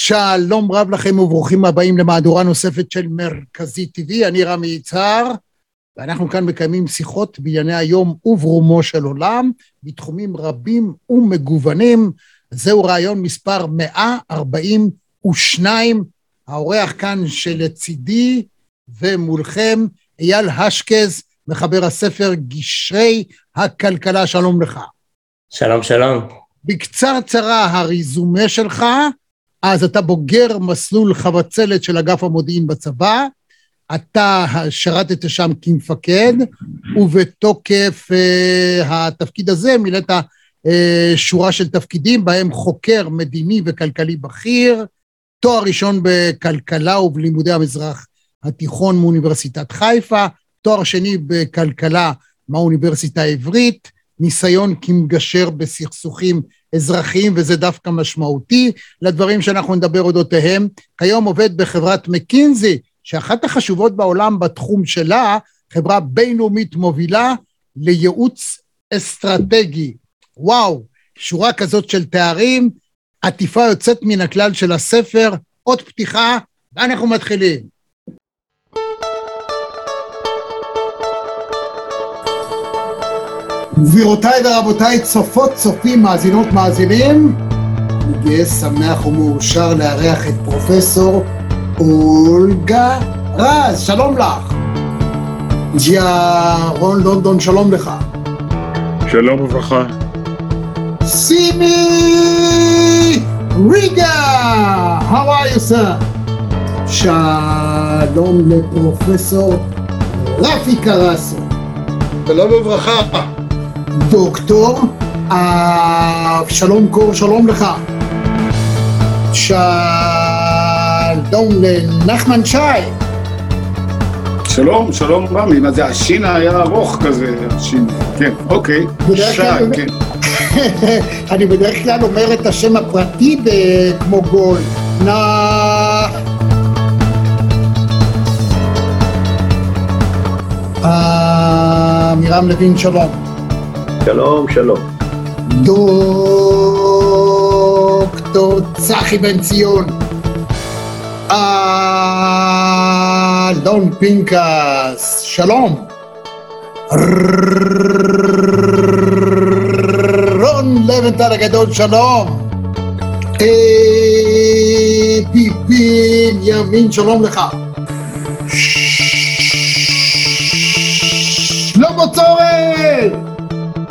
שלום רב לכם וברוכים הבאים למהדורה נוספת של מרכזי TV, אני רמי יצהר, ואנחנו כאן מקיימים שיחות בענייני היום וברומו של עולם, בתחומים רבים ומגוונים. זהו רעיון מספר 142, האורח כאן שלצידי ומולכם, אייל השקז, מחבר הספר גשרי הכלכלה, שלום לך. שלום, שלום. בקצרצרה הריזומה שלך, אז אתה בוגר מסלול חבצלת של אגף המודיעין בצבא, אתה שירתת שם כמפקד, ובתוקף uh, התפקיד הזה מילאת uh, שורה של תפקידים, בהם חוקר מדיני וכלכלי בכיר, תואר ראשון בכלכלה ובלימודי המזרח התיכון מאוניברסיטת חיפה, תואר שני בכלכלה מהאוניברסיטה העברית, ניסיון כמגשר בסכסוכים אזרחיים, וזה דווקא משמעותי לדברים שאנחנו נדבר אודותיהם. כיום עובד בחברת מקינזי, שאחת החשובות בעולם בתחום שלה, חברה בינלאומית מובילה לייעוץ אסטרטגי. וואו, שורה כזאת של תארים, עטיפה יוצאת מן הכלל של הספר, עוד פתיחה, ואנחנו מתחילים. גבירותיי ורבותיי, צופות, צופים, מאזינות, מאזינים, אני גאה, שמח ומאושר לארח את פרופסור אולגה רז, שלום לך. ג'יה רון לונדון, שלום לך. שלום וברכה. סימי ריגה, how are you sir? שלום לפרופסור רפי קרסו. שלום וברכה. דוקטור אבשלום קור, שלום לך. שלום לנחמן שי. שלום, שלום רמי, מה זה, השין היה ארוך כזה, השין, כן, אוקיי, שי, כן. אני בדרך כלל אומר את השם הפרטי כמו גול. נא... מירם לוין, שלום. שלום, שלום. דוקטור צחי בן ציון. אלון פינקס, שלום. רון לבנטל הגדול, שלום. פיפין ימין, שלום לך. שלמה צורן!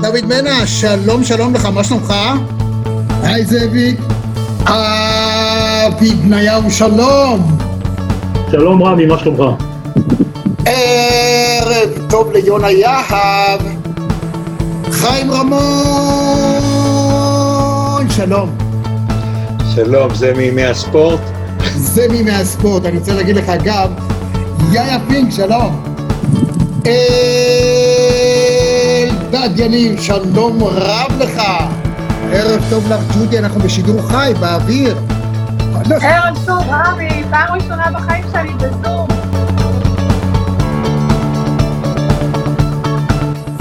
דוד מנע, שלום שלום לך, מה שלומך? היי זאביק. אבי בניהו, שלום. שלום רמי, מה שלומך? ערב טוב ליונה יהב. חיים רמון, שלום. שלום, זה מימי הספורט? זה מימי הספורט, אני רוצה להגיד לך אגב, יאיה פינק, שלום. אלדד יניב, שלום רב לך. ערב טוב לך, ג'ודי, אנחנו בשידור חי, באוויר. ערב טוב, רמי, פעם ראשונה בחיים שלי בזום.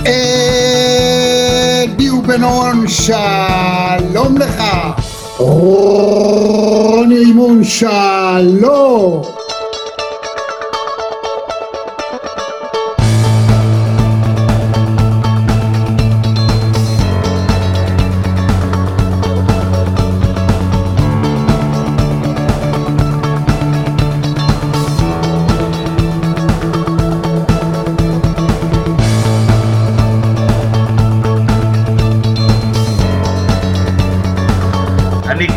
אלי בן שלום לך. רוני רימון, שלום.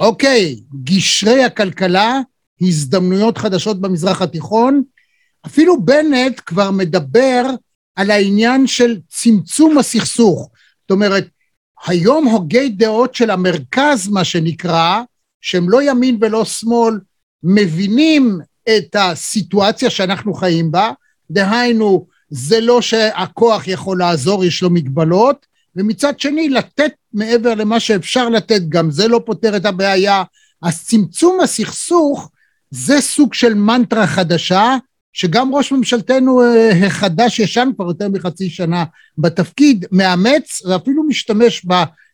אוקיי, גשרי הכלכלה, הזדמנויות חדשות במזרח התיכון. אפילו בנט כבר מדבר על העניין של צמצום הסכסוך. זאת אומרת, היום הוגי דעות של המרכז, מה שנקרא, שהם לא ימין ולא שמאל, מבינים את הסיטואציה שאנחנו חיים בה, דהיינו, זה לא שהכוח יכול לעזור, יש לו מגבלות, ומצד שני, לתת מעבר למה שאפשר לתת, גם זה לא פותר את הבעיה. אז צמצום הסכסוך זה סוג של מנטרה חדשה, שגם ראש ממשלתנו אה, החדש ישן כבר יותר מחצי שנה בתפקיד, מאמץ ואפילו משתמש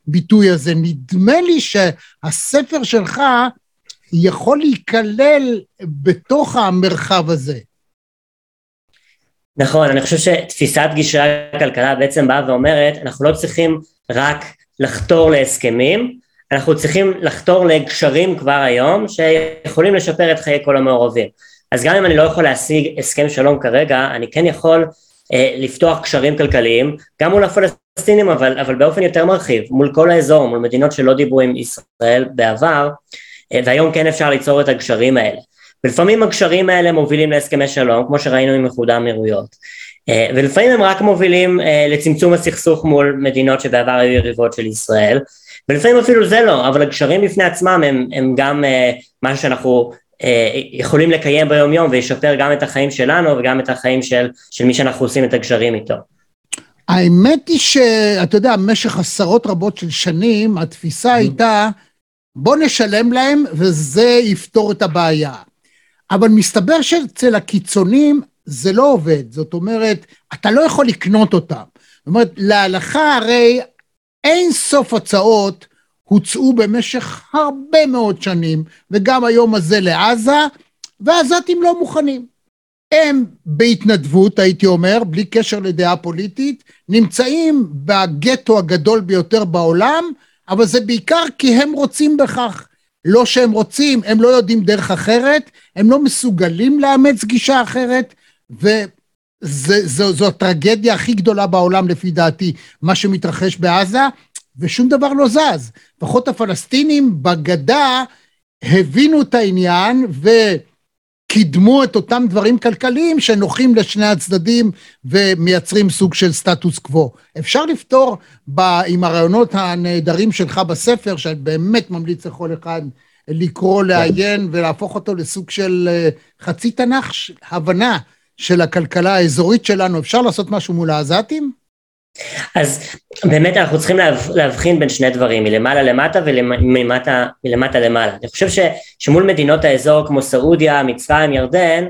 בביטוי הזה. נדמה לי שהספר שלך יכול להיכלל בתוך המרחב הזה. נכון, אני חושב שתפיסת גישה הכלכלה בעצם באה ואומרת, אנחנו לא צריכים רק לחתור להסכמים, אנחנו צריכים לחתור לגשרים כבר היום שיכולים לשפר את חיי כל המעורבים. אז גם אם אני לא יכול להשיג הסכם שלום כרגע, אני כן יכול אה, לפתוח קשרים כלכליים, גם מול הפלסטינים אבל, אבל באופן יותר מרחיב, מול כל האזור, מול מדינות שלא דיברו עם ישראל בעבר, אה, והיום כן אפשר ליצור את הגשרים האלה. ולפעמים הגשרים האלה מובילים להסכמי שלום, כמו שראינו עם איחוד האמירויות. אה, ולפעמים הם רק מובילים אה, לצמצום הסכסוך מול מדינות שבעבר היו יריבות של ישראל, ולפעמים אפילו זה לא, אבל הגשרים בפני עצמם הם, הם גם משהו שאנחנו יכולים לקיים ביום יום וישפר גם את החיים שלנו וגם את החיים של, של מי שאנחנו עושים את הגשרים איתו. האמת היא שאתה יודע, במשך עשרות רבות של שנים, התפיסה הייתה, בוא נשלם להם וזה יפתור את הבעיה. אבל מסתבר שאצל הקיצונים זה לא עובד, זאת אומרת, אתה לא יכול לקנות אותם. זאת אומרת, להלכה הרי אין סוף הצעות הוצאו במשך הרבה מאוד שנים, וגם היום הזה לעזה, והעזתים לא מוכנים. הם בהתנדבות, הייתי אומר, בלי קשר לדעה פוליטית, נמצאים בגטו הגדול ביותר בעולם, אבל זה בעיקר כי הם רוצים בכך. לא שהם רוצים, הם לא יודעים דרך אחרת, הם לא מסוגלים לאמץ גישה אחרת, וזו הטרגדיה הכי גדולה בעולם לפי דעתי, מה שמתרחש בעזה, ושום דבר לא זז. לפחות הפלסטינים בגדה הבינו את העניין וקידמו את אותם דברים כלכליים שנוחים לשני הצדדים ומייצרים סוג של סטטוס קוו. אפשר לפתור ב, עם הרעיונות הנהדרים שלך בספר, שאני באמת ממליץ לכל אחד לקרוא, לעיין ולהפוך אותו לסוג של אה, חצי תנ"ך, הבנה של הכלכלה האזורית שלנו. אפשר לעשות משהו מול העזתים? אז באמת אנחנו צריכים להבחין בין שני דברים, מלמעלה למטה ומלמטה למעלה. אני חושב שמול מדינות האזור כמו סעודיה, מצרים, ירדן,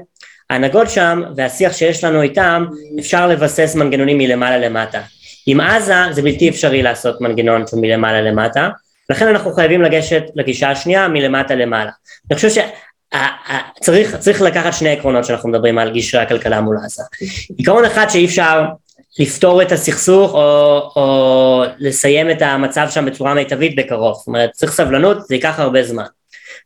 ההנהגות שם והשיח שיש לנו איתם, אפשר לבסס מנגנונים מלמעלה למטה. עם עזה זה בלתי אפשרי לעשות מנגנון שהוא מלמעלה למטה, לכן אנחנו חייבים לגשת לגישה השנייה מלמטה למעלה. אני חושב שצריך צריך לקחת שני עקרונות שאנחנו מדברים על גשרי הכלכלה מול עזה. עיקרון אחד שאי אפשר לפתור את הסכסוך או, או לסיים את המצב שם בצורה מיטבית בקרוב, זאת אומרת צריך סבלנות, זה ייקח הרבה זמן.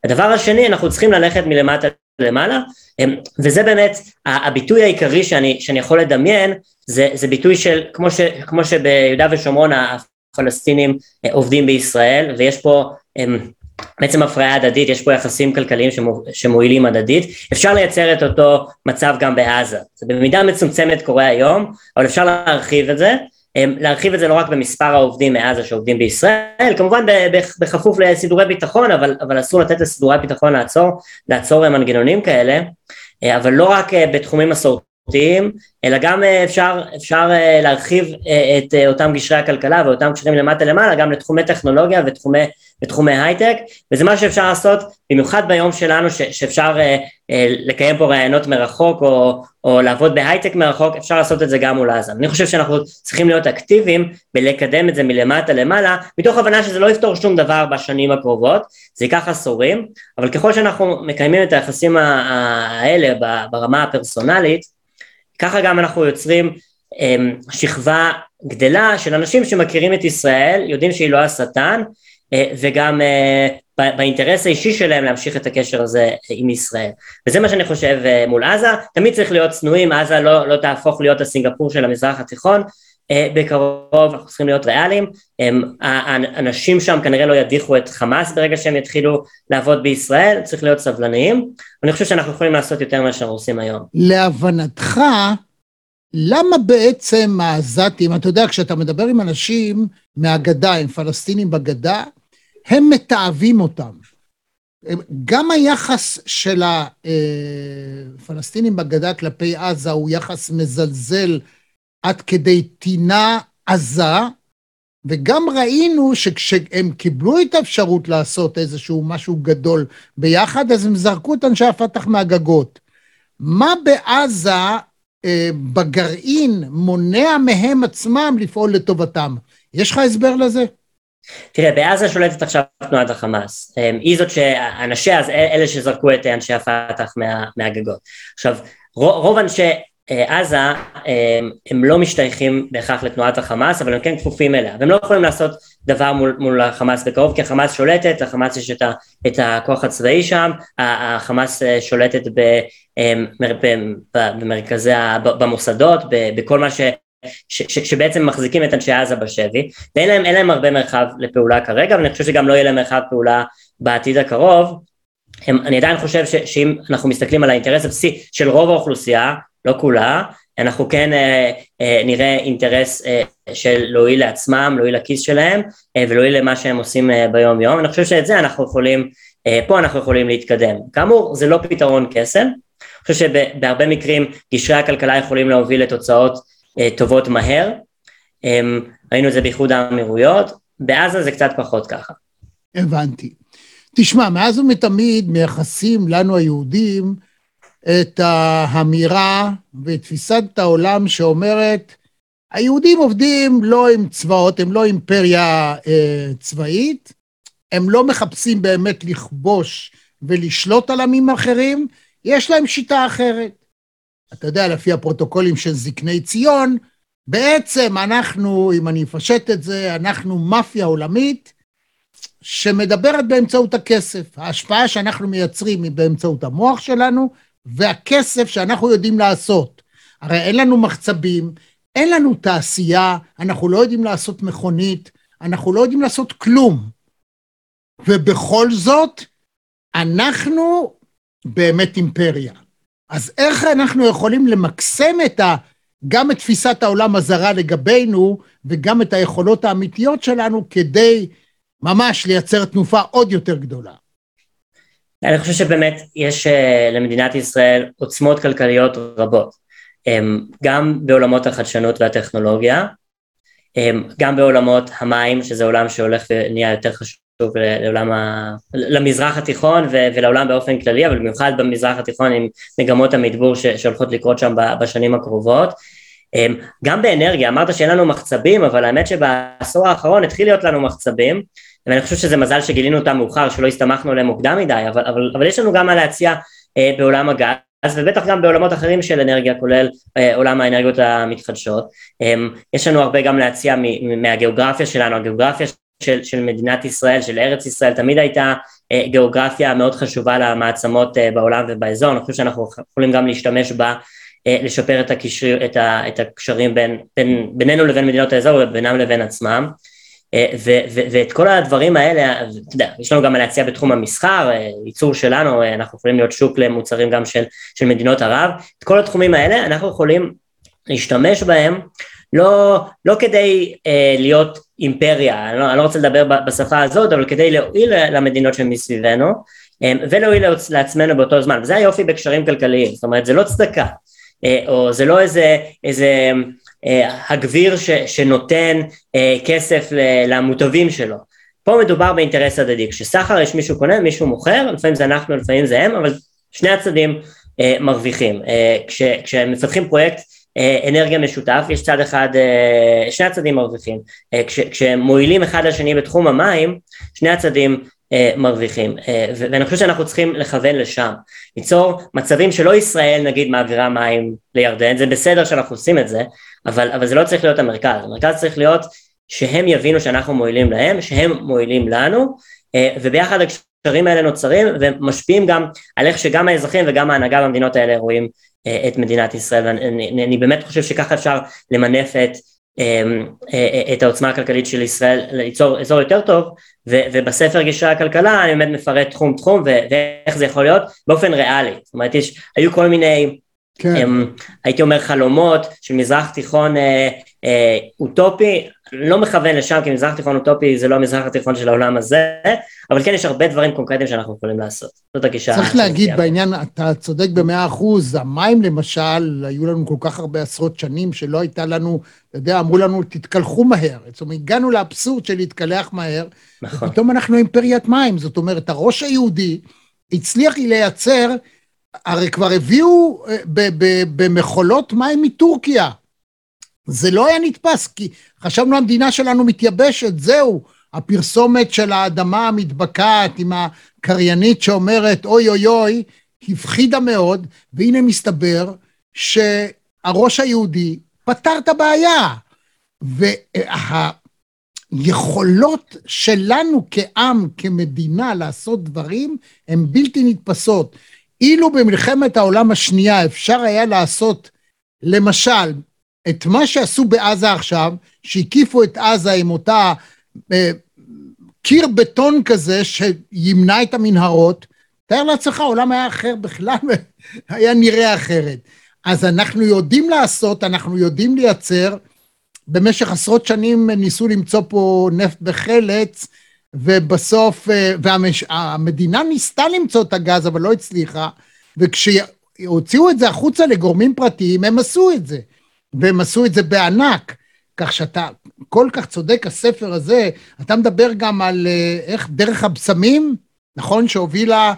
הדבר השני, אנחנו צריכים ללכת מלמטה למעלה, אמ, וזה באמת הביטוי העיקרי שאני, שאני יכול לדמיין, זה, זה ביטוי של, כמו, ש, כמו שביהודה ושומרון הפלסטינים אה, עובדים בישראל, ויש פה אמ, בעצם הפריה הדדית, יש פה יחסים כלכליים שמועילים הדדית, אפשר לייצר את אותו מצב גם בעזה, זה במידה מצומצמת קורה היום, אבל אפשר להרחיב את זה, אמ, להרחיב את זה לא רק במספר העובדים מעזה שעובדים בישראל, כמובן בכפוף לסידורי ביטחון, אבל, אבל אסור לתת לסידורי ביטחון לעצור, לעצור מנגנונים כאלה, אה, אבל לא רק אה, בתחומים מסורתיים, אלא גם אפשר, אפשר להרחיב את אותם גשרי הכלכלה ואותם קשרים למטה למעלה, גם לתחומי טכנולוגיה ותחומי בתחומי הייטק וזה מה שאפשר לעשות במיוחד ביום שלנו ש, שאפשר אה, אה, לקיים פה ראיונות מרחוק או, או לעבוד בהייטק מרחוק אפשר לעשות את זה גם מול עזה. אני חושב שאנחנו צריכים להיות אקטיביים בלקדם את זה מלמטה למעלה מתוך הבנה שזה לא יפתור שום דבר בשנים הקרובות זה ייקח עשורים אבל ככל שאנחנו מקיימים את היחסים האלה ברמה הפרסונלית ככה גם אנחנו יוצרים אה, שכבה גדלה של אנשים שמכירים את ישראל יודעים שהיא לא השטן אה, וגם אה, באינטרס האישי שלהם להמשיך את הקשר הזה עם ישראל. וזה מה שאני חושב אה, מול עזה, תמיד צריך להיות צנועים, עזה לא, לא תהפוך להיות הסינגפור של המזרח התיכון, בקרוב אנחנו צריכים להיות ריאליים, האנשים שם כנראה לא ידיחו את חמאס ברגע שהם יתחילו לעבוד בישראל, צריך להיות סבלניים, ואני חושב שאנחנו יכולים לעשות יותר ממה שאנחנו עושים היום. להבנתך, למה בעצם העזתים, אתה יודע, כשאתה מדבר עם אנשים מהגדה, עם פלסטינים בגדה, הם מתעבים אותם. גם היחס של הפלסטינים בגדה כלפי עזה הוא יחס מזלזל עד כדי טינה עזה, וגם ראינו שכשהם קיבלו את האפשרות לעשות איזשהו משהו גדול ביחד, אז הם זרקו את אנשי הפתח מהגגות. מה בעזה אה, בגרעין מונע מהם עצמם לפעול לטובתם? יש לך הסבר לזה? תראה, בעזה שולטת עכשיו תנועת החמאס. אה, היא זאת שאנשיה, אלה שזרקו את אנשי הפתח מה, מהגגות. עכשיו, רוב אנשי עזה הם, הם לא משתייכים בהכרח לתנועת החמאס אבל הם כן כפופים אליה. והם לא יכולים לעשות דבר מול, מול החמאס בקרוב כי החמאס שולטת, לחמאס יש את, ה, את הכוח הצבאי שם, החמאס אה, שולטת במרכזי, במוסדות, בכל מה ש, ש, ש, שבעצם מחזיקים את אנשי עזה בשבי. ואין להם, להם הרבה מרחב לפעולה כרגע ואני חושב שגם לא יהיה להם מרחב פעולה בעתיד הקרוב. הם, אני עדיין חושב ש, שאם אנחנו מסתכלים על האינטרס הבסיסי של רוב האוכלוסייה לא כולה, אנחנו כן אה, אה, נראה אינטרס אה, של להועיל לעצמם, להועיל לכיס שלהם אה, ולהועיל למה שהם עושים אה, ביום יום, אני חושב שאת זה אנחנו יכולים, אה, פה אנחנו יכולים להתקדם. כאמור, זה לא פתרון קסם, אני חושב שבהרבה מקרים קשרי הכלכלה יכולים להוביל לתוצאות אה, טובות מהר, אה, ראינו את זה באיחוד האמירויות, בעזה זה קצת פחות ככה. הבנתי. תשמע, מאז ומתמיד מייחסים לנו היהודים את האמירה ואת תפיסת העולם שאומרת, היהודים עובדים לא עם צבאות, הם לא אימפריה אה, צבאית, הם לא מחפשים באמת לכבוש ולשלוט על עמים אחרים, יש להם שיטה אחרת. אתה יודע, לפי הפרוטוקולים של זקני ציון, בעצם אנחנו, אם אני אפשט את זה, אנחנו מאפיה עולמית שמדברת באמצעות הכסף. ההשפעה שאנחנו מייצרים היא באמצעות המוח שלנו, והכסף שאנחנו יודעים לעשות. הרי אין לנו מחצבים, אין לנו תעשייה, אנחנו לא יודעים לעשות מכונית, אנחנו לא יודעים לעשות כלום. ובכל זאת, אנחנו באמת אימפריה. אז איך אנחנו יכולים למקסם את ה... גם את תפיסת העולם הזרה לגבינו, וגם את היכולות האמיתיות שלנו כדי ממש לייצר תנופה עוד יותר גדולה. אני חושב שבאמת יש אה, למדינת ישראל עוצמות כלכליות רבות, גם בעולמות החדשנות והטכנולוגיה, גם בעולמות המים, שזה עולם שהולך ונהיה יותר חשוב לעולם ה... למזרח התיכון ולעולם באופן כללי, אבל במיוחד במזרח התיכון עם מגמות המדבור שהולכות לקרות שם בשנים הקרובות. גם באנרגיה, אמרת שאין לנו מחצבים, אבל האמת שבעשור האחרון התחיל להיות לנו מחצבים, ואני חושב שזה מזל שגילינו אותם מאוחר, שלא הסתמכנו עליהם מוקדם מדי, אבל, אבל, אבל יש לנו גם מה להציע אה, בעולם הגז, ובטח גם בעולמות אחרים של אנרגיה, כולל אה, עולם האנרגיות המתחדשות. אה, יש לנו הרבה גם להציע מהגיאוגרפיה שלנו, הגיאוגרפיה של, של מדינת ישראל, של ארץ ישראל, תמיד הייתה אה, גיאוגרפיה מאוד חשובה למעצמות אה, בעולם ובאזור, אני חושב שאנחנו יכולים גם להשתמש בה אה, לשפר את, הקשר, את, ה, את הקשרים בין, בין, בינינו לבין מדינות האזור ובינם לבין עצמם. אה, ואת כל הדברים האלה, אתה יודע, יש לנו גם מה להציע בתחום המסחר, אה, ייצור שלנו, אה, אנחנו יכולים להיות שוק למוצרים גם של, של מדינות ערב, את כל התחומים האלה אנחנו יכולים להשתמש בהם לא, לא כדי אה, להיות אימפריה, אני לא, אני לא רוצה לדבר בשפה הזאת, אבל כדי להועיל למדינות שמסביבנו אה, ולהועיל לעצמנו באותו זמן, וזה היופי בקשרים כלכליים, זאת אומרת זה לא צדקה, אה, או זה לא איזה, איזה אה, הגביר ש, שנותן אה, כסף למוטבים שלו. פה מדובר באינטרס הדדי, כשסחר יש מישהו קונה, מישהו מוכר, לפעמים זה אנחנו, לפעמים זה הם, אבל שני הצדדים אה, מרוויחים. אה, כש, כשמפתחים פרויקט אה, אנרגיה משותף, יש צד אחד, אה, שני הצדדים מרוויחים. אה, כש, כשהם מועילים אחד לשני בתחום המים, שני הצדדים אה, מרוויחים, אה, ואני חושב שאנחנו צריכים לכוון לשם, ליצור מצבים שלא ישראל נגיד מעבירה מים לירדן, זה בסדר שאנחנו עושים את זה, אבל, אבל זה לא צריך להיות המרכז, המרכז צריך להיות שהם יבינו שאנחנו מועילים להם, שהם מועילים לנו, אה, וביחד הקשרים האלה נוצרים ומשפיעים גם על איך שגם האזרחים וגם ההנהגה במדינות האלה רואים את מדינת ישראל, ואני אני באמת חושב שככה אפשר למנף את אה, אה, את העוצמה הכלכלית של ישראל ליצור אזור יותר טוב ו, ובספר גישה הכלכלה אני באמת מפרט תחום תחום ואיך זה יכול להיות באופן ריאלי. זאת אומרת יש היו כל מיני כן. הייתי אומר חלומות של מזרח תיכון אה, אה, אוטופי, לא מכוון לשם כי מזרח תיכון אוטופי זה לא המזרח התיכון של העולם הזה, אבל כן יש הרבה דברים קונקרטיים שאנחנו יכולים לעשות, זאת הגישה. צריך להגיד בעניין, אתה צודק במאה אחוז, המים למשל, היו לנו כל כך הרבה עשרות שנים שלא הייתה לנו, אתה יודע, אמרו לנו תתקלחו מהר, זאת אומרת הגענו לאבסורד של להתקלח מהר, נכון. ופתאום אנחנו אימפריית מים, זאת אומרת הראש היהודי הצליח לייצר, הרי כבר הביאו אה, במכולות מים מטורקיה, זה לא היה נתפס, כי חשבנו המדינה שלנו מתייבשת, זהו. הפרסומת של האדמה המתבקעת עם הקריינית שאומרת אוי אוי אוי, הפחידה מאוד, והנה מסתבר שהראש היהודי פתר את הבעיה. והיכולות שלנו כעם, כמדינה, לעשות דברים, הן בלתי נתפסות. אילו במלחמת העולם השנייה אפשר היה לעשות, למשל, את מה שעשו בעזה עכשיו, שהקיפו את עזה עם אותה אה, קיר בטון כזה שימנע את המנהרות, תאר לעצמך, העולם היה אחר בכלל, היה נראה אחרת. אז אנחנו יודעים לעשות, אנחנו יודעים לייצר, במשך עשרות שנים ניסו למצוא פה נפט בחלץ, ובסוף, אה, והמדינה ניסתה למצוא את הגז, אבל לא הצליחה, וכשהוציאו את זה החוצה לגורמים פרטיים, הם עשו את זה. והם עשו את זה בענק. כך שאתה כל כך צודק, הספר הזה, אתה מדבר גם על אה, איך דרך הבשמים, נכון? שהובילה,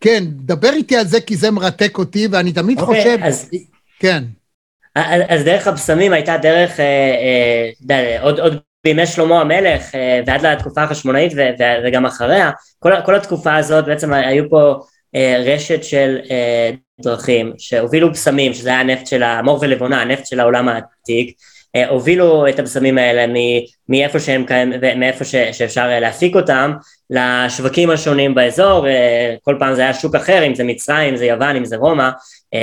כן, דבר איתי על זה כי זה מרתק אותי, ואני תמיד okay, אוקיי, חושב, אז... כן. אז דרך הבשמים הייתה דרך, אה, אה, עוד, עוד בימי שלמה המלך אה, ועד לתקופה החשמונאית וגם אחריה, כל, כל התקופה הזאת בעצם היו פה אה, רשת של אה, דרכים שהובילו בשמים, שזה היה הנפט של המור ולבונה, הנפט של העולם העתיק, הובילו את הבשמים האלה מאיפה שהם קיימים, מאיפה שאפשר להפיק אותם לשווקים השונים באזור, כל פעם זה היה שוק אחר, אם זה מצרים, אם זה יוון, אם זה רומא,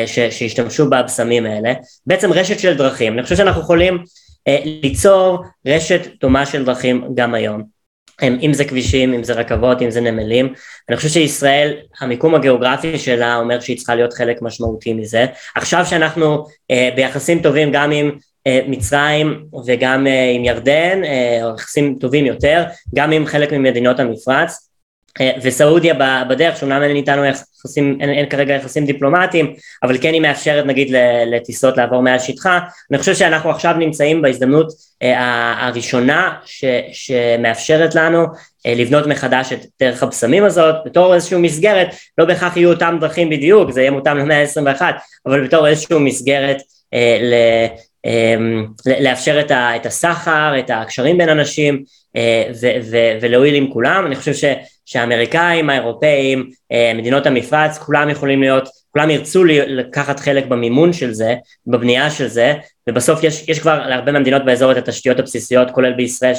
שהשתמשו בבשמים האלה, בעצם רשת של דרכים, אני חושב שאנחנו יכולים ליצור רשת דומה של דרכים גם היום. אם זה כבישים, אם זה רכבות, אם זה נמלים. אני חושב שישראל, המיקום הגיאוגרפי שלה אומר שהיא צריכה להיות חלק משמעותי מזה. עכשיו שאנחנו אה, ביחסים טובים גם עם אה, מצרים וגם אה, עם ירדן, אה, יחסים טובים יותר, גם עם חלק ממדינות המפרץ, אה, וסעודיה בדרך, שאומנם אין איתנו יחסים, אין, אין כרגע יחסים דיפלומטיים, אבל כן היא מאפשרת נגיד לטיסות לעבור מעל שטחה, אני חושב שאנחנו עכשיו נמצאים בהזדמנות אה, הראשונה ש, שמאפשרת לנו אה, לבנות מחדש את דרך הבשמים הזאת, בתור איזושהי מסגרת, לא בהכרח יהיו אותם דרכים בדיוק, זה יהיה מותאם למאה ה-21, אבל בתור איזושהי מסגרת ל... לאפשר את הסחר, את הקשרים בין אנשים ולהועיל עם כולם, אני חושב. שהאמריקאים, האירופאים, אה, מדינות המפרץ, כולם יכולים להיות, כולם ירצו לקחת חלק במימון של זה, בבנייה של זה, ובסוף יש, יש כבר להרבה מהמדינות באזור את התשתיות הבסיסיות, כולל בישראל,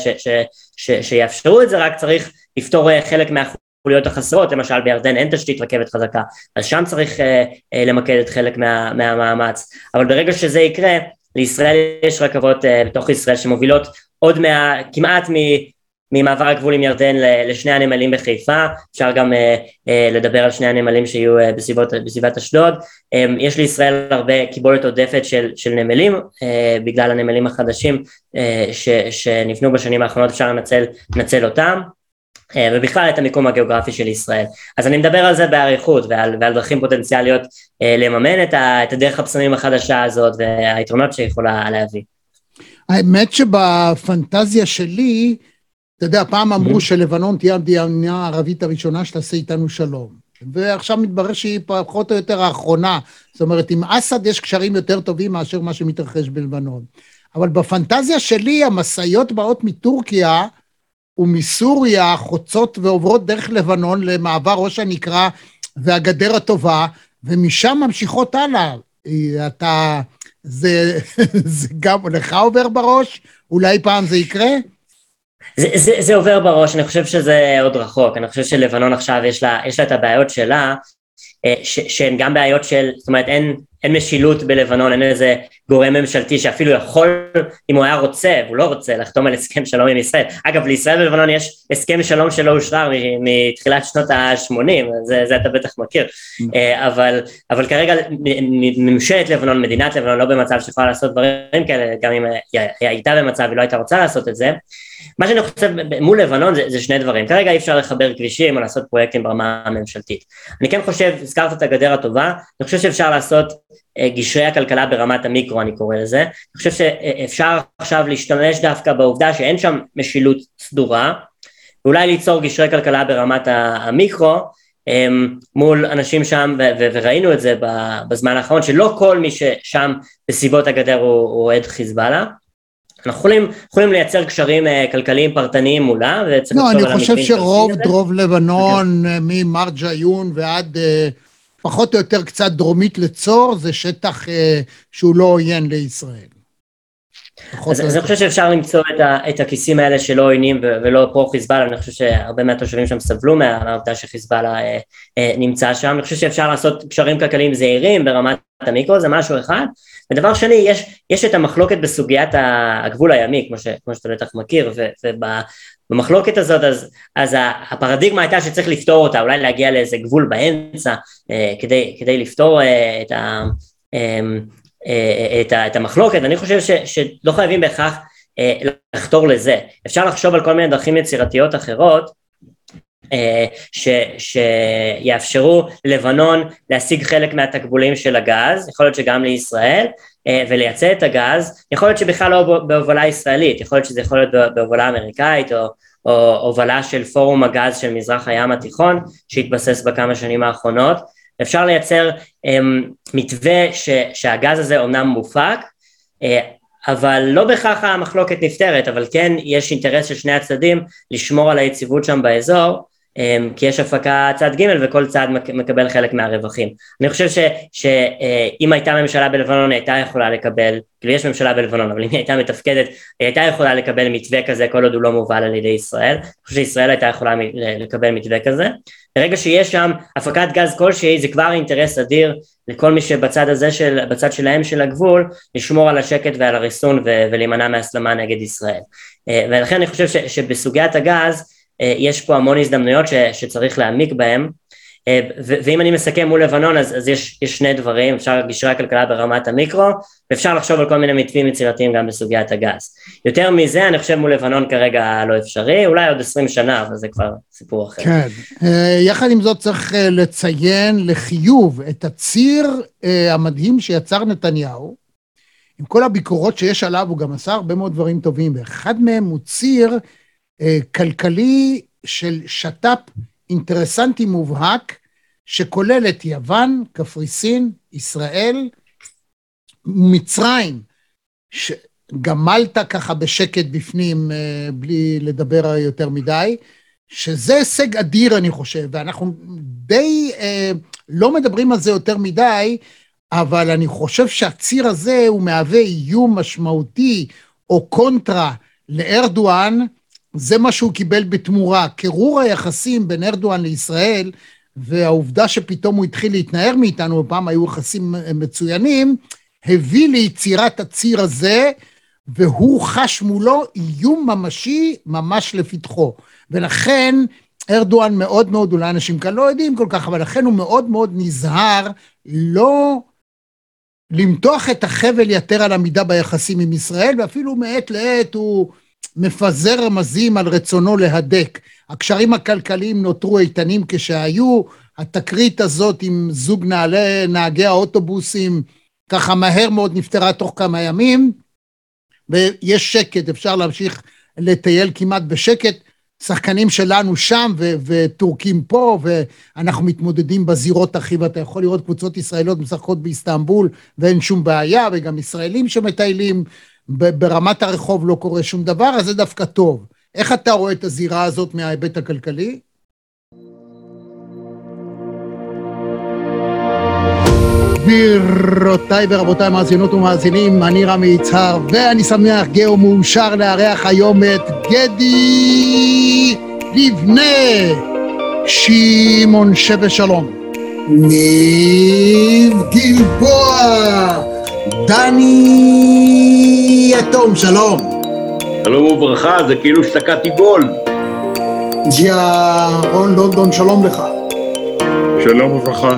שיאפשרו את זה, רק צריך לפתור אה, חלק מהחוליות החסרות, למשל בירדן אין תשתית רכבת חזקה, אז שם צריך uh, uh, למקד את חלק מה, מהמאמץ, אבל ברגע שזה יקרה, לישראל יש רכבות uh, בתוך ישראל שמובילות עוד מה, כמעט מ... ממעבר הגבול עם ירדן לשני הנמלים בחיפה, אפשר גם uh, uh, לדבר על שני הנמלים שיהיו uh, בסביבות, בסביבת אשדוד, um, יש לישראל הרבה קיבולת עודפת של, של נמלים, uh, בגלל הנמלים החדשים uh, ש, שנבנו בשנים האחרונות אפשר לנצל, אותם, ובכלל את המיקום הגיאוגרפי של ישראל. אז אני מדבר על זה באריכות ועל, ועל דרכים פוטנציאליות uh, לממן את, ה, את הדרך הבשמים החדשה הזאת והיתרונות שיכולה להביא. האמת שבפנטזיה שלי, אתה יודע, פעם אמרו שלבנון תהיה המדינה הערבית הראשונה שתעשה איתנו שלום. ועכשיו מתברר שהיא פחות או יותר האחרונה. זאת אומרת, עם אסד יש קשרים יותר טובים מאשר מה שמתרחש בלבנון. אבל בפנטזיה שלי, המשאיות באות מטורקיה ומסוריה, חוצות ועוברות דרך לבנון למעבר ראש הנקרה והגדר הטובה, ומשם ממשיכות הלאה. אתה... זה, זה גם לך עובר בראש? אולי פעם זה יקרה? זה, זה, זה עובר בראש, אני חושב שזה עוד רחוק, אני חושב שלבנון עכשיו יש לה, יש לה את הבעיות שלה, אה, ש, שהן גם בעיות של, זאת אומרת אין, אין משילות בלבנון, אין איזה גורם ממשלתי שאפילו יכול, אם הוא היה רוצה, והוא לא רוצה, לחתום על הסכם שלום עם ישראל. אגב, לישראל ולבנון יש הסכם שלום שלא אושרר מתחילת שנות ה-80, זה, זה אתה בטח מכיר, אה, אבל, אבל כרגע ממשלת לבנון, מדינת לבנון, לא במצב שיכולה לעשות דברים כאלה, גם אם היא הייתה במצב, היא לא הייתה רוצה לעשות את זה. מה שאני חושב מול לבנון זה, זה שני דברים, כרגע אי אפשר לחבר כבישים או לעשות פרויקטים ברמה הממשלתית. אני כן חושב, הזכרת את הגדר הטובה, אני חושב שאפשר לעשות גשרי הכלכלה ברמת המיקרו, אני קורא לזה. אני חושב שאפשר עכשיו להשתמש דווקא בעובדה שאין שם משילות סדורה, ואולי ליצור גשרי כלכלה ברמת המיקרו, אמ, מול אנשים שם, וראינו את זה בזמן האחרון, שלא כל מי ששם בסביבות הגדר הוא אוהד חיזבאללה. אנחנו יכולים, יכולים לייצר קשרים uh, כלכליים פרטניים מולה, וצריך לא, אני חושב שרוב דרוב לבנון, okay. ממרג'יון ועד uh, פחות או יותר קצת דרומית לצור, זה שטח uh, שהוא לא עוין לישראל. אז, אז אני חושב שאפשר למצוא את, ה, את הכיסים האלה שלא עוינים ולא פרו חיזבאללה, אני חושב שהרבה מהתושבים שם סבלו מהעובדה שחיזבאללה אה, אה, נמצא שם, אני חושב שאפשר לעשות קשרים כלכליים זהירים ברמת המיקרו, זה משהו אחד, ודבר שני, יש, יש את המחלוקת בסוגיית הגבול הימי, כמו, ש, כמו שאתה בטח מכיר, ובמחלוקת הזאת, אז, אז הפרדיגמה הייתה שצריך לפתור אותה, אולי להגיע לאיזה גבול באמצע, אה, כדי, כדי לפתור אה, את ה... אה, אה, את, את המחלוקת, אני חושב ש, שלא חייבים בהכרח אה, לחתור לזה, אפשר לחשוב על כל מיני דרכים יצירתיות אחרות אה, ש, שיאפשרו לבנון להשיג חלק מהתקבולים של הגז, יכול להיות שגם לישראל, ולייצא את הגז, יכול להיות שבכלל לא בהובלה ישראלית, יכול להיות שזה יכול להיות בהובלה אמריקאית או, או הובלה של פורום הגז של מזרח הים התיכון שהתבסס בכמה שנים האחרונות, אפשר לייצר um, מתווה ש, שהגז הזה אומנם מופק, uh, אבל לא בהכרח המחלוקת נפתרת, אבל כן יש אינטרס של שני הצדדים לשמור על היציבות שם באזור, אמ, כי יש הפקה צד ג' וכל צד מקבל חלק מהרווחים. אני חושב שאם אה, הייתה ממשלה בלבנון היא הייתה יכולה לקבל, כאילו יש ממשלה בלבנון, אבל אם היא הייתה מתפקדת היא הייתה יכולה לקבל מתווה כזה כל עוד הוא לא מובל על ידי ישראל, אני חושב שישראל הייתה יכולה לקבל מתווה כזה. ברגע שיש שם הפקת גז כלשהי זה כבר אינטרס אדיר לכל מי שבצד הזה, של, בצד שלהם של הגבול, לשמור על השקט ועל הריסון ולהימנע מהסלמה נגד ישראל. אה, ולכן אני חושב שבסוגיית הגז יש פה המון הזדמנויות ש, שצריך להעמיק בהם, אה, ואם אני מסכם מול לבנון אז, אז יש, יש שני דברים, אפשר גישרי הכלכלה ברמת המיקרו, ואפשר לחשוב על כל מיני מתווים יצירתיים גם בסוגיית הגז. יותר מזה אני חושב מול לבנון כרגע לא אפשרי, אולי עוד עשרים שנה, אבל זה כבר סיפור אחר. כן, אה, יחד עם זאת צריך לציין לחיוב את הציר המדהים שיצר נתניהו, עם כל הביקורות שיש עליו, הוא גם עשה הרבה מאוד דברים טובים, ואחד מהם הוא ציר אה, כלכלי של שת"פ אינטרסנטי מובהק, שכולל את יוון, קפריסין, ישראל, מצרים, גם מלטה ככה בשקט בפנים, אה, בלי לדבר יותר מדי, שזה הישג אדיר, אני חושב, ואנחנו די אה, לא מדברים על זה יותר מדי, אבל אני חושב שהציר הזה הוא מהווה איום משמעותי או קונטרה לארדואן, זה מה שהוא קיבל בתמורה. קירור היחסים בין ארדואן לישראל, והעובדה שפתאום הוא התחיל להתנער מאיתנו, פעם היו יחסים מצוינים, הביא ליצירת הציר הזה, והוא חש מולו איום ממשי ממש לפתחו. ולכן ארדואן מאוד מאוד, אולי אנשים כאן לא יודעים כל כך, אבל לכן הוא מאוד מאוד נזהר לא למתוח את החבל יתר על המידה ביחסים עם ישראל, ואפילו מעת לעת הוא מפזר רמזים על רצונו להדק. הקשרים הכלכליים נותרו איתנים כשהיו, התקרית הזאת עם זוג נעלי, נהגי האוטובוסים ככה מהר מאוד נפתרה תוך כמה ימים, ויש שקט, אפשר להמשיך לטייל כמעט בשקט. שחקנים שלנו שם ו- וטורקים פה, ואנחנו מתמודדים בזירות הכי, ואתה יכול לראות קבוצות ישראליות משחקות באיסטנבול ואין שום בעיה, וגם ישראלים שמטיילים ברמת הרחוב לא קורה שום דבר, אז זה דווקא טוב. איך אתה רואה את הזירה הזאת מההיבט הכלכלי? גבירותיי ורבותיי, מאזינות ומאזינים, אני רמי יצהר, ואני שמח, גאו מאושר לארח היום את גדי לבנה, שמעון שבי שלום. ניב גלבוע, דני יתום, שלום. שלום וברכה, זה כאילו שתקעתי גול. ירון לונדון, שלום לך. שלום וברכה.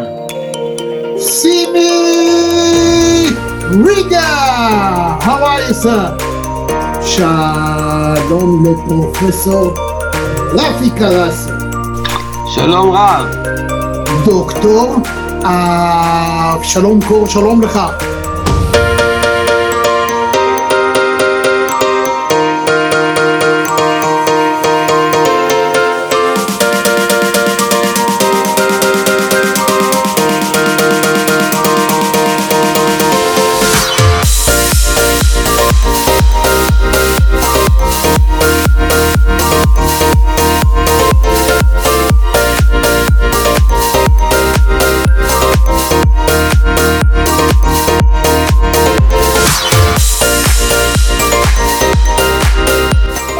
סימי ריגה, how are you sir? שלום לפרופסור רפי קרסי. שלום רב. דוקטור אבשלום קור, שלום לך.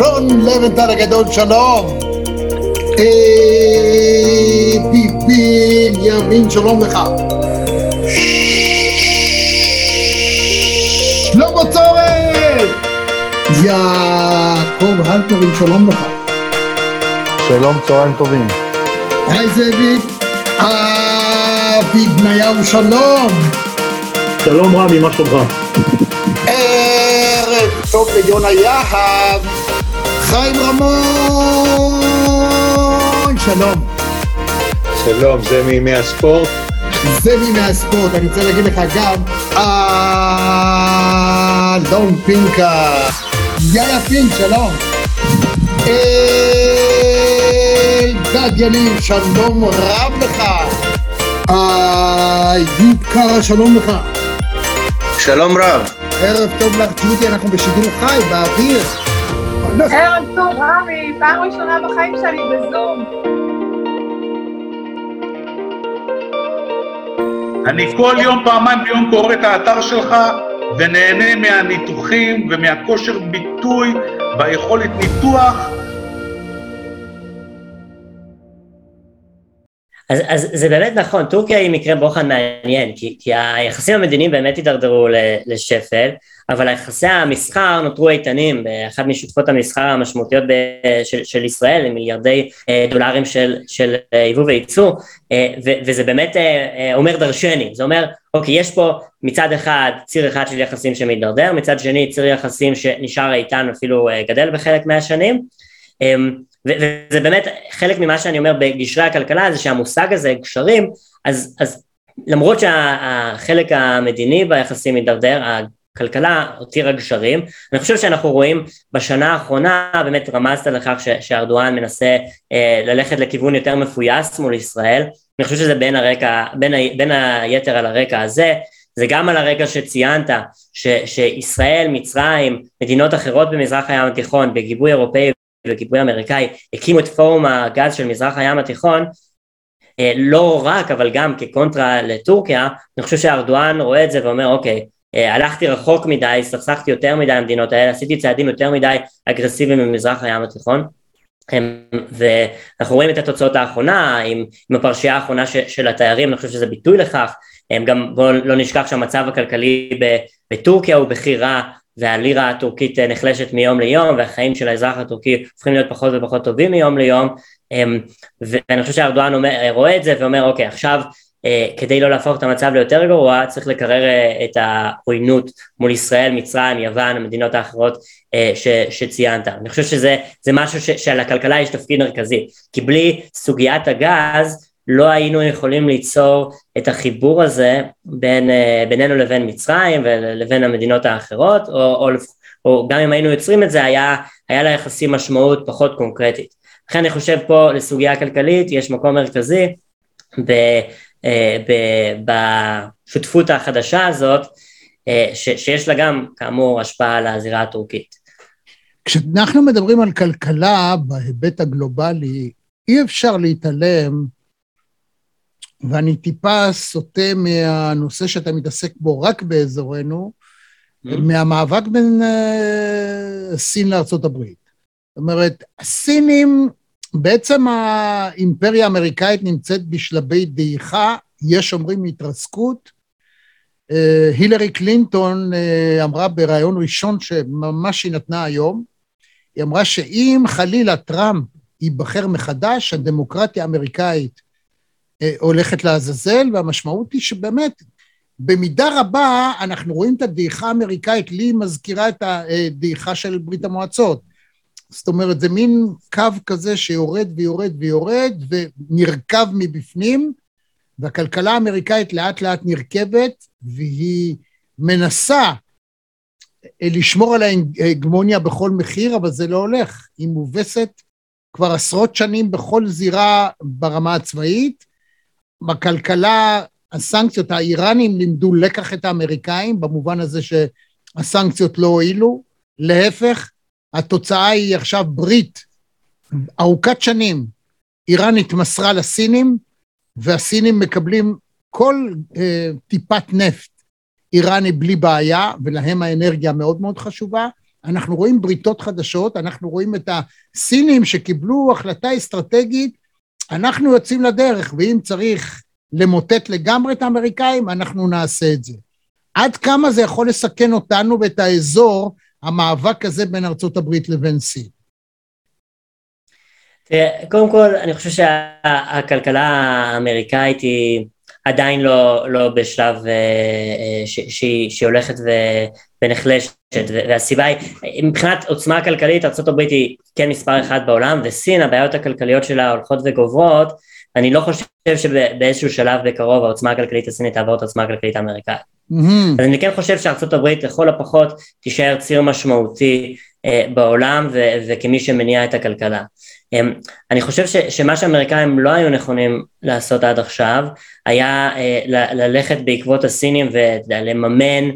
רון לבנטל הגדול, שלום. אה, ביבי ימין, שלום לך. שלמה צורן! יעקב הלפרין, שלום לך. שלום, צהריים טובים. היי זאביק. אבי בניהו, שלום. שלום רמי, מה שלומך? טוב ליונה יהב. חיים רמון, שלום. שלום, זה מימי הספורט? זה מימי הספורט, אני רוצה להגיד לך גם, אלון פינקה, יאיה פינק, שלום. אלדד יניב, שלום רב לך. איוב קרא, שלום לך. שלום רב. ערב טוב לך, ג'ודי, אנחנו בשידור חי, באוויר. ערב טוב, רמי, פעם ראשונה בחיים שלי בזום. אני כל יום, פעמיים ביום קורא את האתר שלך ונהנה מהניתוחים ומהכושר ביטוי והיכולת ניתוח. אז, אז זה באמת נכון, טורקיה היא מקרה בוחן מעניין, כי, כי היחסים המדיניים באמת הידרדרו לשפל, אבל יחסי המסחר נותרו איתנים באחת משותפות המסחר המשמעותיות של, של ישראל, עם מיליארדי דולרים של, של יבוא וייצוא, ו, וזה באמת אומר דרשני, זה אומר, אוקיי, יש פה מצד אחד ציר אחד של יחסים שמתדרדר, מצד שני ציר יחסים שנשאר איתן אפילו גדל בחלק מהשנים, וזה באמת חלק ממה שאני אומר בגשרי הכלכלה זה שהמושג הזה גשרים אז, אז למרות שהחלק המדיני ביחסים מידרדר הכלכלה הותירה גשרים אני חושב שאנחנו רואים בשנה האחרונה באמת רמזת לכך שארדואן מנסה אה, ללכת לכיוון יותר מפויס מול ישראל. אני חושב שזה בין, הרקע, בין, ה, בין היתר על הרקע הזה. זה גם על הרקע שציינת, ש, שישראל, מצרים, מדינות אחרות במזרח הים התיכון, בגיבוי אירופאי וגיבוי אמריקאי הקימו את פורום הגז של מזרח הים התיכון לא רק אבל גם כקונטרה לטורקיה אני חושב שארדואן רואה את זה ואומר אוקיי הלכתי רחוק מדי, סכסכתי יותר מדי המדינות האלה, עשיתי צעדים יותר מדי אגרסיביים במזרח הים התיכון. ואנחנו רואים את התוצאות האחרונה עם, עם הפרשייה האחרונה ש, של התיירים, אני חושב שזה ביטוי לכך, גם בואו לא נשכח שהמצב הכלכלי בטורקיה הוא בכי רע והלירה הטורקית נחלשת מיום ליום והחיים של האזרח הטורקי הופכים להיות פחות ופחות טובים מיום ליום ואני חושב שארדואן רואה את זה ואומר אוקיי עכשיו כדי לא להפוך את המצב ליותר גרוע צריך לקרר את העוינות מול ישראל, מצרים, יוון, המדינות האחרות ש, שציינת. אני חושב שזה משהו ש, הכלכלה יש תפקיד מרכזי כי בלי סוגיית הגז לא היינו יכולים ליצור את החיבור הזה בין, בינינו לבין מצרים ולבין המדינות האחרות, או, או, או גם אם היינו יוצרים את זה, היה, היה ליחסים משמעות פחות קונקרטית. לכן אני חושב פה לסוגיה הכלכלית יש מקום מרכזי בשותפות החדשה הזאת, ש, שיש לה גם כאמור השפעה על הזירה הטורקית. כשאנחנו מדברים על כלכלה בהיבט הגלובלי, אי אפשר להתעלם, ואני טיפה סוטה מהנושא שאתה מתעסק בו רק באזורנו, mm-hmm. מהמאבק בין uh, סין לארצות הברית. זאת אומרת, הסינים, בעצם האימפריה האמריקאית נמצאת בשלבי דעיכה, יש אומרים התרסקות. Uh, הילרי קלינטון uh, אמרה בריאיון ראשון שממש היא נתנה היום, היא אמרה שאם חלילה טראמפ ייבחר מחדש, הדמוקרטיה האמריקאית הולכת לעזאזל, והמשמעות היא שבאמת, במידה רבה אנחנו רואים את הדעיכה האמריקאית, לי מזכירה את הדעיכה של ברית המועצות. זאת אומרת, זה מין קו כזה שיורד ויורד ויורד ונרקב מבפנים, והכלכלה האמריקאית לאט לאט נרכבת, והיא מנסה לשמור על ההגמוניה בכל מחיר, אבל זה לא הולך. היא מובסת כבר עשרות שנים בכל זירה ברמה הצבאית. בכלכלה, הסנקציות, האיראנים לימדו לקח את האמריקאים, במובן הזה שהסנקציות לא הועילו. להפך, התוצאה היא עכשיו ברית ארוכת שנים. איראן התמסרה לסינים, והסינים מקבלים כל אה, טיפת נפט איראני בלי בעיה, ולהם האנרגיה מאוד מאוד חשובה. אנחנו רואים בריתות חדשות, אנחנו רואים את הסינים שקיבלו החלטה אסטרטגית, אנחנו יוצאים לדרך, ואם צריך למוטט לגמרי את האמריקאים, אנחנו נעשה את זה. עד כמה זה יכול לסכן אותנו ואת האזור, המאבק הזה בין ארצות הברית לבין סין? קודם כל, אני חושב שהכלכלה האמריקאית היא עדיין לא, לא בשלב אה, אה, שהיא, הולכת ו, ונחלשת, והסיבה היא, מבחינת עוצמה כלכלית, ארה"ב היא כן מספר אחד בעולם, וסין, הבעיות הכלכליות שלה הולכות וגוברות, אני לא חושב שבאיזשהו שלב בקרוב העוצמה הכלכלית הסינית תעבור את העוצמה הכלכלית האמריקאית. Mm-hmm. אז אני כן חושב הברית לכל הפחות תישאר ציר משמעותי אה, בעולם ו- וכמי שמניע את הכלכלה. אמ, אני חושב ש, שמה שהאמריקאים לא היו נכונים לעשות עד עכשיו היה אה, ל- ללכת בעקבות הסינים ולממן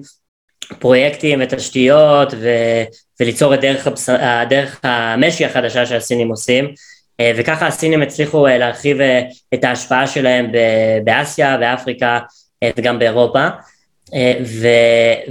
פרויקטים ותשתיות ו- וליצור את דרך, הבס... דרך המשי החדשה שהסינים עושים אה, וככה הסינים הצליחו אה, להרחיב אה, את ההשפעה שלהם ב- באסיה, באפריקה אה, וגם באירופה. ו...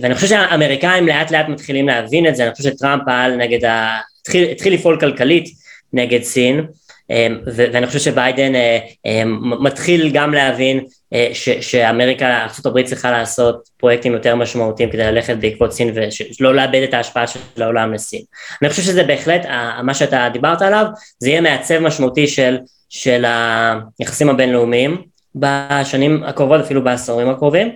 ואני חושב שהאמריקאים לאט לאט מתחילים להבין את זה, אני חושב שטראמפ פעל נגד ה... התחיל, התחיל לפעול כלכלית נגד סין, אמ, ואני חושב שביידן אה, אמ, מתחיל גם להבין אה, שאמריקה, ארה"ב צריכה לעשות פרויקטים יותר משמעותיים כדי ללכת בעקבות סין ולא לאבד את ההשפעה של העולם לסין. אני חושב שזה בהחלט, מה שאתה דיברת עליו, זה יהיה מעצב משמעותי של, של היחסים הבינלאומיים בשנים הקרובות, אפילו בעשורים הקרובים.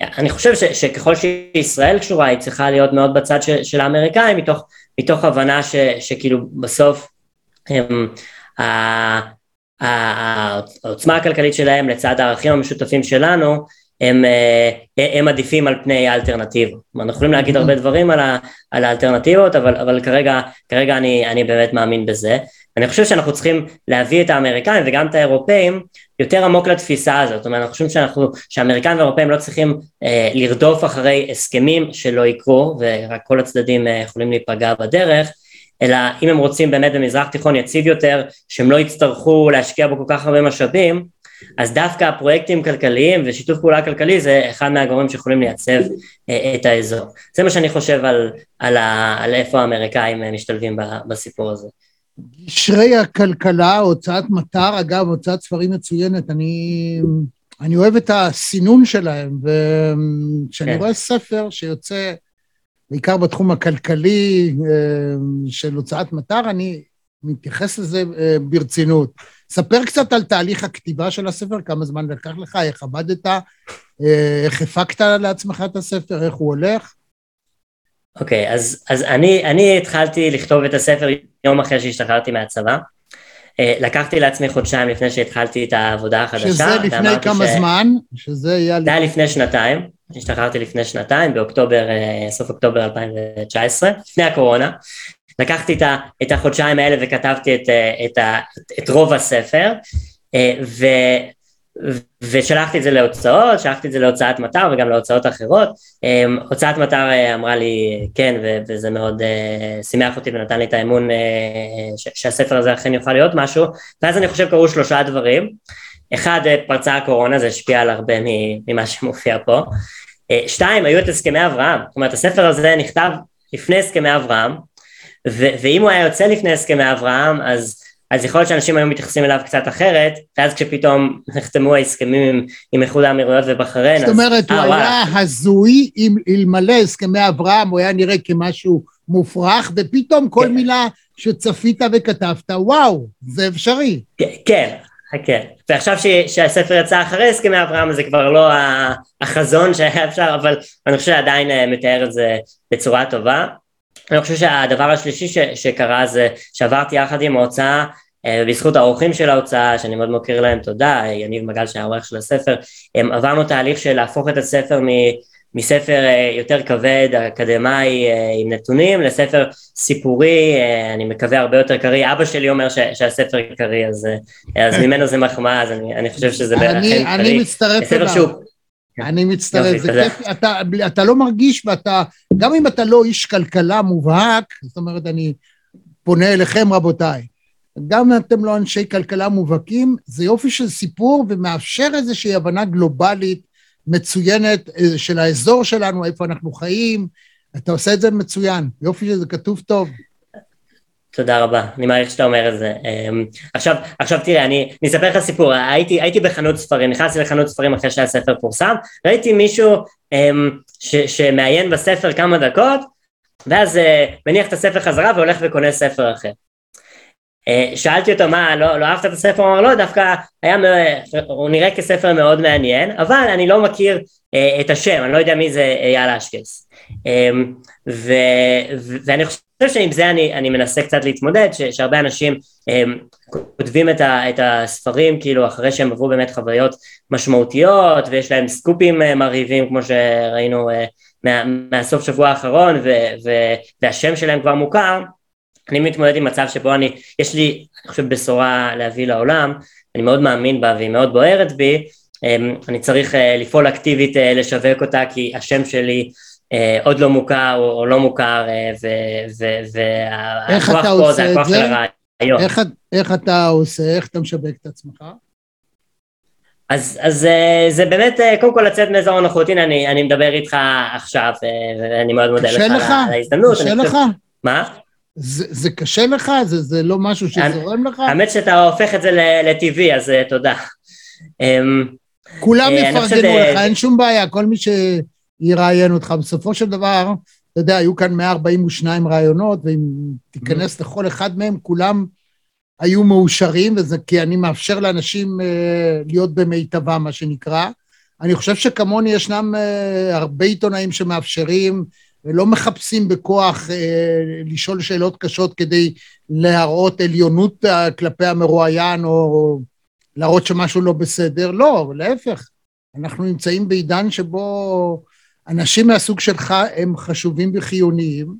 אני חושב ש, שככל שישראל קשורה, היא צריכה להיות מאוד בצד של, של האמריקאים, מתוך, מתוך הבנה ש, שכאילו בסוף העוצמה הכלכלית שלהם לצד הערכים המשותפים שלנו הם, אה, הם עדיפים על פני האלטרנטיבות. אנחנו יכולים להגיד הרבה דברים על, ה, על האלטרנטיבות, אבל, אבל כרגע, כרגע אני, אני באמת מאמין בזה. אני חושב שאנחנו צריכים להביא את האמריקאים וגם את האירופאים יותר עמוק לתפיסה הזאת, זאת אומרת, אנחנו חושבים שאנחנו, שהאמריקאים והאירופאים לא צריכים אה, לרדוף אחרי הסכמים שלא יקרו ורק כל הצדדים אה, יכולים להיפגע בדרך, אלא אם הם רוצים באמת במזרח תיכון יציב יותר, שהם לא יצטרכו להשקיע בו כל כך הרבה משאבים, אז דווקא הפרויקטים כלכליים ושיתוף פעולה כלכלי זה אחד מהגורמים שיכולים לייצב אה, את האזור. זה מה שאני חושב על, על, ה, על איפה האמריקאים אה, משתלבים בסיפור הזה. גשרי הכלכלה, הוצאת מטר, אגב, הוצאת ספרים מצוינת, אני, אני אוהב את הסינון שלהם, וכשאני כן. רואה ספר שיוצא בעיקר בתחום הכלכלי אה, של הוצאת מטר, אני מתייחס לזה אה, ברצינות. ספר קצת על תהליך הכתיבה של הספר, כמה זמן לקח לך, איך עבדת, אה, איך הפקת לעצמך את הספר, איך הוא הולך. אוקיי, okay, אז, אז אני, אני התחלתי לכתוב את הספר יום אחרי שהשתחררתי מהצבא. לקחתי לעצמי חודשיים לפני שהתחלתי את העבודה החדשה. שזה לפני כמה ש... זמן? שזה יהיה... זה היה לפני שנתיים. השתחררתי לפני שנתיים, באוקטובר, אה, סוף אוקטובר 2019, לפני הקורונה. לקחתי את החודשיים האלה וכתבתי את, אה, את, את רוב הספר, אה, ו, ושלחתי את זה להוצאות, שלחתי את זה להוצאת מטר וגם להוצאות אחרות. אמ, הוצאת מטר אה, אמרה לי כן, וזה מאוד uh, שימח אותי ונתן לי את האמון uh, שהספר הזה אכן יוכל להיות משהו, ואז אני חושב קרו שלושה דברים. אחד, פרצה הקורונה, זה השפיע על הרבה ממה שמופיע פה. שתיים, היו את הסכמי אברהם, זאת אומרת הספר הזה נכתב לפני הסכמי אברהם, ואם הוא היה יוצא לפני הסכמי אברהם, אז אז יכול להיות שאנשים היו מתייחסים אליו קצת אחרת, ואז כשפתאום נחתמו ההסכמים עם, עם איחוד האמירויות ובחריין, זאת אומרת, הוא וואלה. היה הזוי, אם אלמלא הסכמי אברהם, הוא היה נראה כמשהו מופרך, ופתאום כל כן. מילה שצפית וכתבת, וואו, זה אפשרי. כן, כן. ועכשיו ש, שהספר יצא אחרי הסכמי אברהם, זה כבר לא החזון שהיה אפשר, אבל אני חושב שעדיין אה, מתאר את זה בצורה טובה. אני חושב שהדבר השלישי ש, שקרה זה שעברתי יחד עם ההוצאה אה, בזכות האורחים של ההוצאה, שאני מאוד מוקיר להם תודה, יניב מגל שהיה העורך של הספר, עברנו תהליך של להפוך את הספר מ, מספר אה, יותר כבד, אקדמאי אה, עם נתונים, לספר סיפורי, אני מקווה הרבה יותר קריא, אבא שלי אומר ש, שהספר קריא, אז, אז ממנו זה מחמאה, אז אני, אני חושב שזה אכן קריא. אני מצטרף אליו. שהוא... אני מצטרף, זה כיף, אתה, אתה לא מרגיש ואתה, גם אם אתה לא איש כלכלה מובהק, זאת אומרת, אני פונה אליכם רבותיי, גם אם אתם לא אנשי כלכלה מובהקים, זה יופי של סיפור ומאפשר איזושהי הבנה גלובלית מצוינת אה, של האזור שלנו, איפה אנחנו חיים, אתה עושה את זה מצוין, יופי שזה כתוב טוב. תודה רבה, אני מעריך שאתה אומר את זה. אמ, עכשיו, עכשיו תראה, אני, אני אספר לך סיפור, הייתי, הייתי בחנות ספרים, נכנסתי לחנות ספרים אחרי שהספר פורסם, ראיתי מישהו אמ, ש, שמעיין בספר כמה דקות, ואז אה, מניח את הספר חזרה והולך וקונה ספר אחר. אה, שאלתי אותו מה, לא, לא אהבת את הספר? הוא אמר לא, דווקא היה, הוא נראה כספר מאוד מעניין, אבל אני לא מכיר אה, את השם, אני לא יודע מי זה אייל אשקס. אמ, ואני חושב שעם זה אני, אני מנסה קצת להתמודד, ש, שהרבה אנשים הם, כותבים את, ה, את הספרים כאילו אחרי שהם עברו באמת חוויות משמעותיות ויש להם סקופים אה, מרהיבים כמו שראינו מה, מהסוף שבוע האחרון ו, ו, והשם שלהם כבר מוכר, אני מתמודד עם מצב שבו אני, יש לי, אני חושב, בשורה להביא לעולם, אני מאוד מאמין בה והיא מאוד בוערת בי, אמ, אני צריך אה, לפעול אקטיבית אה, לשווק אותה כי השם שלי אה, עוד לא מוכר או, לא מוכר והכוח פה זה הכוח של הרעיון. איך, איך אתה עושה, איך אתה משווק את עצמך? אז, אז זה באמת, קודם כל לצאת מאזור הנוחות, הנה אני, אני מדבר איתך עכשיו, ואני מאוד מודה לך על ההזדמנות. קשה לך? מה? זה, זה קשה לך? זה, זה לא משהו שזורם לך? האמת שאתה הופך את זה לטבעי, אז תודה. Um, כולם יפרגנו לך, אין שום בעיה, כל מי שיראיין אותך. בסופו של דבר, אתה יודע, היו כאן 142 רעיונות, ואם תיכנס mm-hmm. לכל אחד מהם, כולם היו מאושרים, וזה כי אני מאפשר לאנשים uh, להיות במיטבם, מה שנקרא. אני חושב שכמוני ישנם uh, הרבה עיתונאים שמאפשרים ולא מחפשים בכוח אה, לשאול שאלות קשות כדי להראות עליונות אה, כלפי המרואיין או להראות שמשהו לא בסדר, לא, להפך. אנחנו נמצאים בעידן שבו אנשים מהסוג שלך הם חשובים וחיוניים,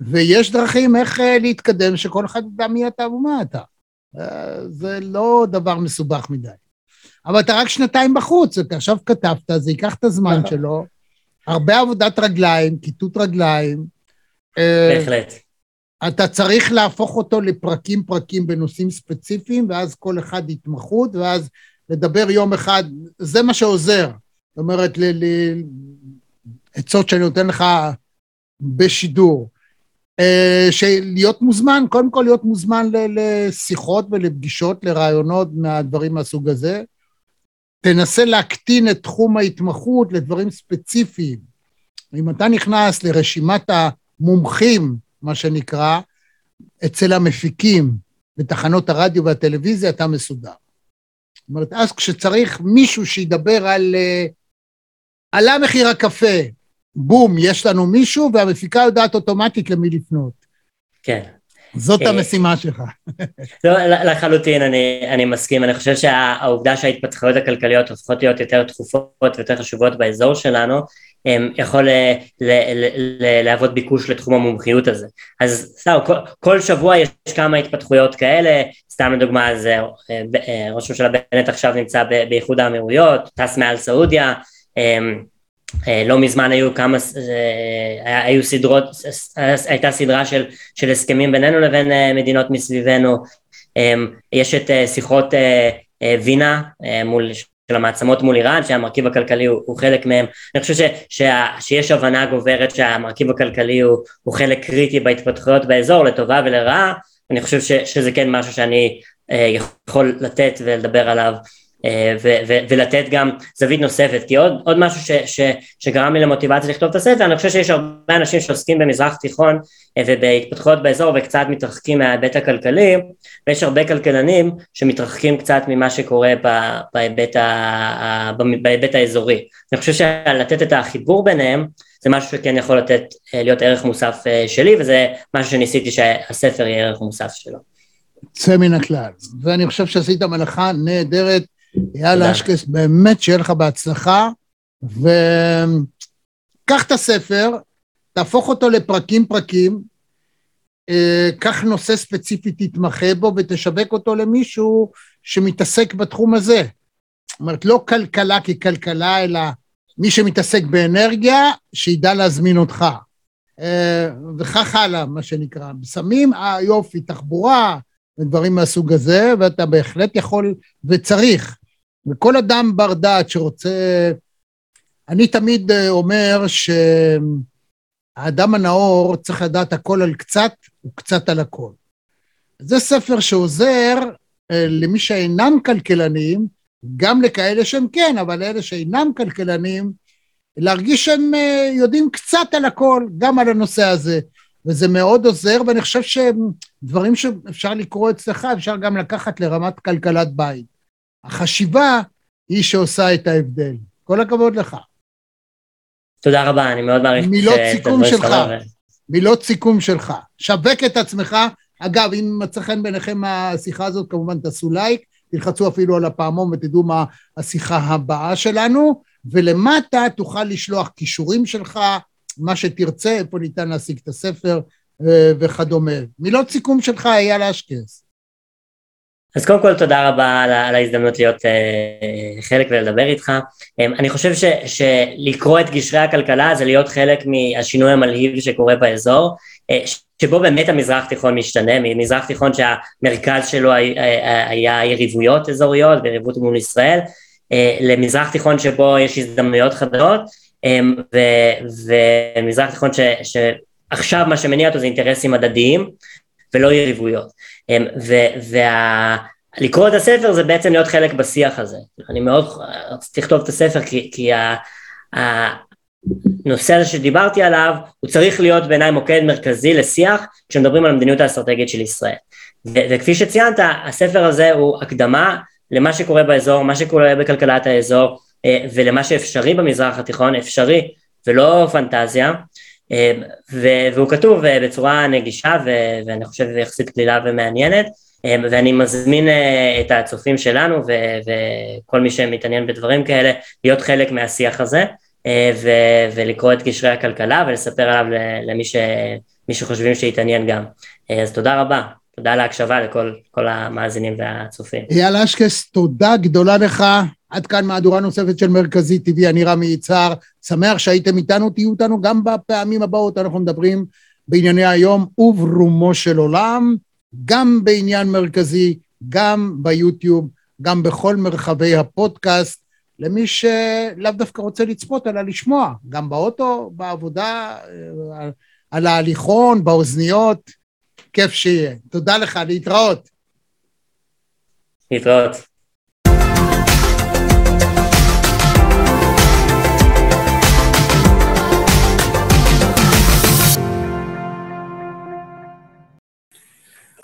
ויש דרכים איך אה, להתקדם שכל אחד ידע מי אתה ומה אתה. אה, זה לא דבר מסובך מדי. אבל אתה רק שנתיים בחוץ, אתה עכשיו כתבת, זה ייקח את הזמן שלו. הרבה עבודת רגליים, כיתות רגליים. אה, בהחלט. אתה צריך להפוך אותו לפרקים פרקים בנושאים ספציפיים, ואז כל אחד התמחות, ואז לדבר יום אחד, זה מה שעוזר. זאת אומרת, עצות שאני נותן לך בשידור. אה, שלהיות מוזמן, קודם כל להיות מוזמן לשיחות ולפגישות, לרעיונות מהדברים מהסוג הזה. תנסה להקטין את תחום ההתמחות לדברים ספציפיים. אם אתה נכנס לרשימת המומחים, מה שנקרא, אצל המפיקים בתחנות הרדיו והטלוויזיה, אתה מסודר. זאת אומרת, אז כשצריך מישהו שידבר על... אה, עלה מחיר הקפה, בום, יש לנו מישהו, והמפיקה יודעת אוטומטית למי לפנות. כן. זאת אה, המשימה שלך. לא, לחלוטין, אני, אני מסכים. אני חושב שהעובדה שההתפתחויות הכלכליות הופכות להיות יותר תכופות ויותר חשובות באזור שלנו, יכול להוות ביקוש לתחום המומחיות הזה. אז סתם, כל, כל שבוע יש כמה התפתחויות כאלה, סתם לדוגמה, אז ראש הממשלה בנט עכשיו נמצא באיחוד האמירויות, טס מעל סעודיה, לא מזמן היו כמה, היו סדרות, הייתה סדרה של, של הסכמים בינינו לבין מדינות מסביבנו, יש את שיחות וינה מול של המעצמות מול איראן, שהמרכיב הכלכלי הוא, הוא חלק מהם. אני חושב ש, ש, שיש הבנה גוברת שהמרכיב הכלכלי הוא, הוא חלק קריטי בהתפתחויות באזור, לטובה ולרעה. אני חושב ש, שזה כן משהו שאני אה, יכול לתת ולדבר עליו אה, ו- ו- ולתת גם זווית נוספת, כי עוד, עוד משהו ש- ש- שגרם לי למוטיבציה לכתוב את הספר, אני חושב שיש הרבה אנשים שעוסקים במזרח תיכון אה, ובהתפתחויות באזור וקצת מתרחקים מההיבט הכלכלי, ויש הרבה כלכלנים שמתרחקים קצת ממה שקורה בהיבט, ה- בהיבט האזורי. אני חושב שלתת את החיבור ביניהם זה משהו שכן יכול לתת, אה, להיות ערך מוסף שלי, וזה משהו שניסיתי שהספר יהיה ערך מוסף שלו. יוצא מן הכלל, ואני חושב שעשית מלאכה נהדרת אייל אשקס, באמת שיהיה לך בהצלחה, וקח את הספר, תהפוך אותו לפרקים פרקים, אה, קח נושא ספציפי, תתמחה בו ותשווק אותו למישהו שמתעסק בתחום הזה. זאת אומרת, לא כלכלה ככלכלה, אלא מי שמתעסק באנרגיה, שידע להזמין אותך. אה, וכך הלאה, מה שנקרא. סמים, אה, יופי, תחבורה, ודברים מהסוג הזה, ואתה בהחלט יכול וצריך. וכל אדם בר דעת שרוצה... אני תמיד אה, אומר שהאדם הנאור צריך לדעת הכל על קצת וקצת על הכל. זה ספר שעוזר אה, למי שאינם כלכלנים, גם לכאלה שהם כן, אבל לאלה שאינם כלכלנים, להרגיש שהם אה, יודעים קצת על הכל, גם על הנושא הזה. וזה מאוד עוזר, ואני חושב שדברים שאפשר לקרוא אצלך, אפשר גם לקחת לרמת כלכלת בית. החשיבה היא שעושה את ההבדל. כל הכבוד לך. תודה רבה, אני מאוד מעריך מילות סיכום שלך, מילות סיכום שלך. שווק את עצמך. אגב, אם מצא חן בעיניכם השיחה הזאת, כמובן תעשו לייק, תלחצו אפילו על הפעמון ותדעו מה השיחה הבאה שלנו, ולמטה תוכל לשלוח כישורים שלך, מה שתרצה, איפה ניתן להשיג את הספר אה, וכדומה. מילות סיכום שלך, אייל אשקס. אז קודם כל תודה רבה על, ההזדמנות להיות uh, חלק ולדבר איתך. Um, אני חושב ש, שלקרוא את גשרי הכלכלה זה להיות חלק מהשינוי המלהיב שקורה באזור, uh, שבו באמת המזרח תיכון משתנה, מזרח תיכון שהמרכז שלו היה, היה יריבויות אזוריות ויריבות מול ישראל, uh, למזרח תיכון שבו יש הזדמנויות חדשות, um, ומזרח תיכון ש, שעכשיו מה שמניע אותו זה אינטרסים הדדיים ולא יריבויות. ולקרוא את הספר זה בעצם להיות חלק בשיח הזה. אני מאוד רציתי לכתוב את הספר כי, הנושא הזה שדיברתי עליו, הוא צריך להיות בעיניי מוקד מרכזי לשיח כשמדברים על המדיניות האסטרטגית של ישראל. וכפי שציינת, הספר הזה הוא הקדמה למה שקורה באזור, מה שקורה בכלכלת האזור, אה, ולמה שאפשרי במזרח התיכון, אפשרי ולא פנטזיה, והוא כתוב אה, בצורה נגישה ואני חושב יחסית קלילה ומעניינת אמ, ואני מזמין אה, את הצופים שלנו וכל מי שמתעניין בדברים כאלה להיות חלק מהשיח הזה אה, ולקרוא את קשרי הכלכלה ולספר עליו למי ש... שחושבים שיתעניין גם. אז תודה רבה, תודה על ההקשבה לכל המאזינים והצופים. אייל אשקס, תודה גדולה לך. עד כאן מהדורה נוספת של מרכזי TV, אני רמי יצהר, שמח שהייתם איתנו, תהיו איתנו גם בפעמים הבאות, אנחנו מדברים בענייני היום וברומו של עולם, גם בעניין מרכזי, גם ביוטיוב, גם בכל מרחבי הפודקאסט, למי שלאו דווקא רוצה לצפות, אלא לשמוע, גם באוטו, בעבודה, אה, על ההליכון, באוזניות, כיף שיהיה. תודה לך, להתראות. להתראות.